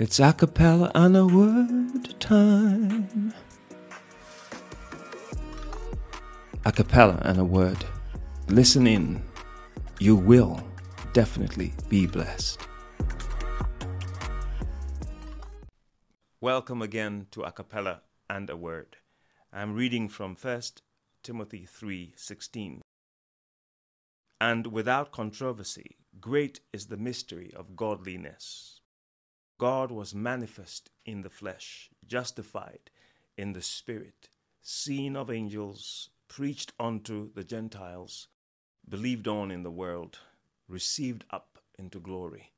It's a cappella and a word time. A cappella and a word. Listen in. You will definitely be blessed. Welcome again to a cappella and a word. I'm reading from 1 Timothy 3:16. And without controversy, great is the mystery of godliness. God was manifest in the flesh, justified in the spirit, seen of angels, preached unto the Gentiles, believed on in the world, received up into glory.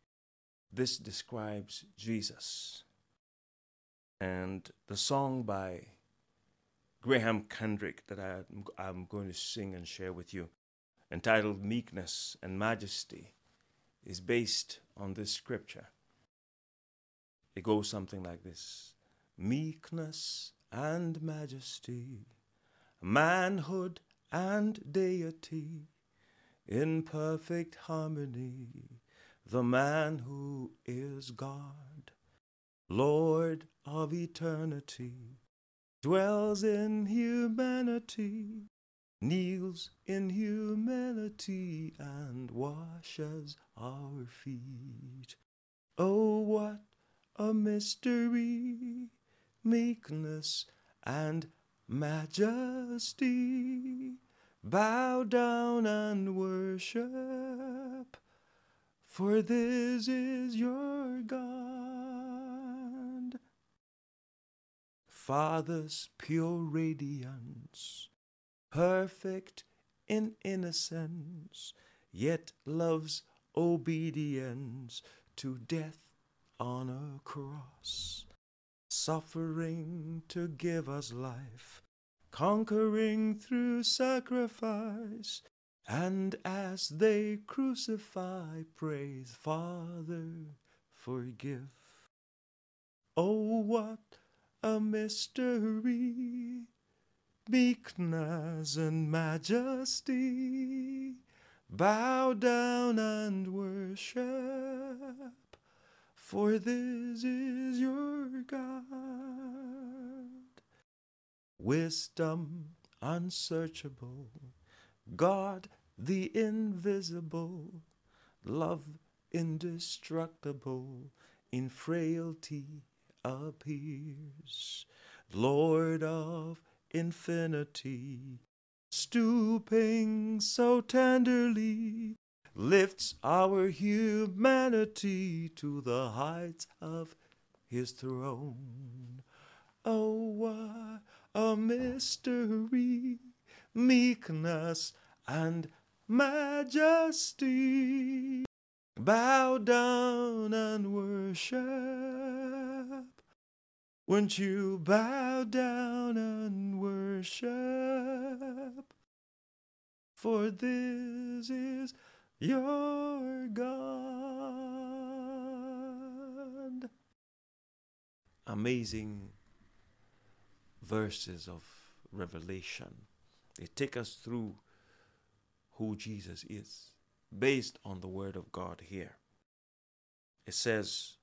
This describes Jesus. And the song by Graham Kendrick that I, I'm going to sing and share with you, entitled Meekness and Majesty, is based on this scripture. It goes something like this Meekness and majesty, manhood and deity, in perfect harmony, the man who is God, Lord of eternity, dwells in humanity, kneels in humility, and washes our feet. Oh, what a mystery, meekness and majesty. Bow down and worship, for this is your God. Father's pure radiance, perfect in innocence, yet loves obedience to death on a cross, suffering to give us life, conquering through sacrifice. And as they crucify, prays, Father, forgive. Oh, what a mystery! Meekness and majesty, bow down and worship for this is your God. Wisdom unsearchable, God the invisible, love indestructible, in frailty appears, Lord of infinity, stooping so tenderly lifts our humanity to the heights of his throne. Oh, what a mystery, meekness and majesty. Bow down and worship. Won't you bow down and worship? For this is your God. Amazing verses of revelation. They take us through who Jesus is based on the Word of God here. It says,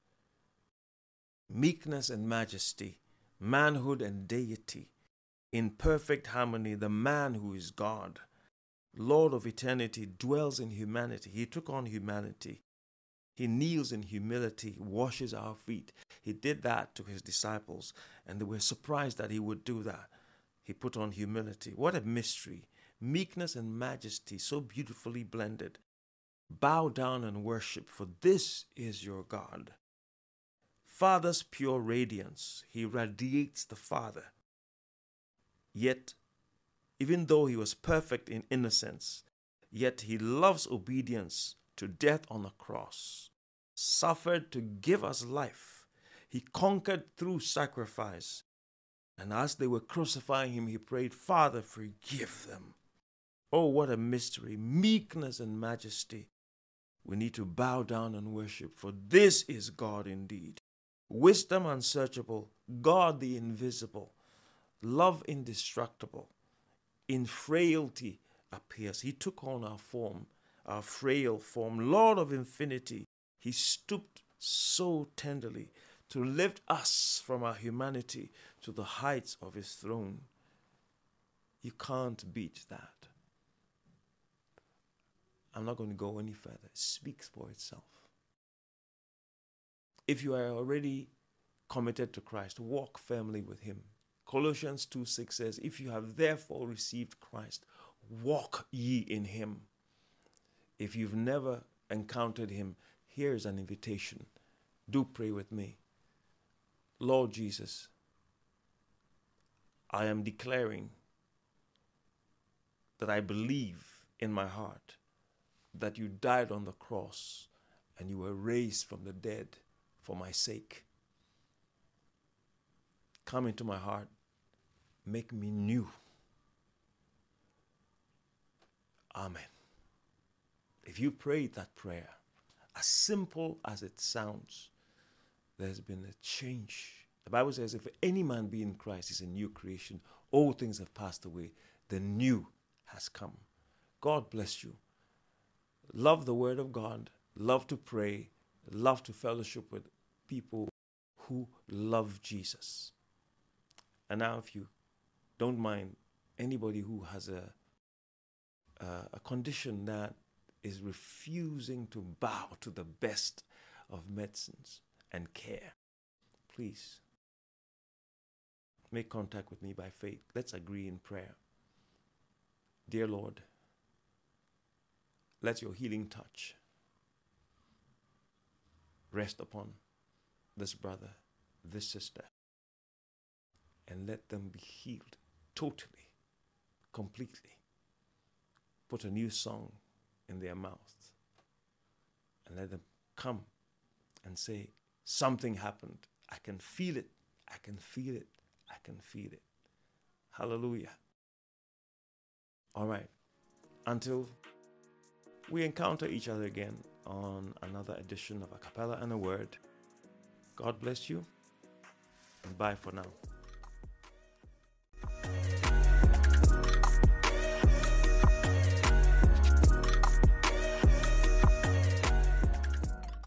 meekness and majesty, manhood and deity, in perfect harmony, the man who is God. Lord of eternity, dwells in humanity. He took on humanity. He kneels in humility, washes our feet. He did that to his disciples, and they were surprised that he would do that. He put on humility. What a mystery! Meekness and majesty, so beautifully blended. Bow down and worship, for this is your God. Father's pure radiance, he radiates the Father. Yet even though he was perfect in innocence, yet he loves obedience to death on the cross, suffered to give us life. He conquered through sacrifice. And as they were crucifying him, he prayed, Father, forgive them. Oh, what a mystery, meekness and majesty. We need to bow down and worship, for this is God indeed. Wisdom unsearchable, God the invisible, love indestructible in frailty appears. He took on our form, our frail form. Lord of infinity, he stooped so tenderly to lift us from our humanity to the heights of his throne. You can't beat that. I'm not going to go any further. It speaks for itself. If you are already committed to Christ, walk firmly with him. Colossians 2 6 says, If you have therefore received Christ, walk ye in him. If you've never encountered him, here's an invitation. Do pray with me. Lord Jesus, I am declaring that I believe in my heart that you died on the cross and you were raised from the dead for my sake. Come into my heart, make me new. Amen. If you prayed that prayer, as simple as it sounds, there's been a change. The Bible says, if any man be in Christ, he's a new creation. All things have passed away. The new has come. God bless you. Love the Word of God. Love to pray. Love to fellowship with people who love Jesus. And now, if you don't mind, anybody who has a, a, a condition that is refusing to bow to the best of medicines and care, please make contact with me by faith. Let's agree in prayer. Dear Lord, let your healing touch rest upon this brother, this sister, and let them be healed totally, completely. Put a new song in their mouth and let them come and say, Something happened. I can feel it. I can feel it. I can feel it. Hallelujah. All right. Until we encounter each other again on another edition of A Cappella and a Word, God bless you and bye for now.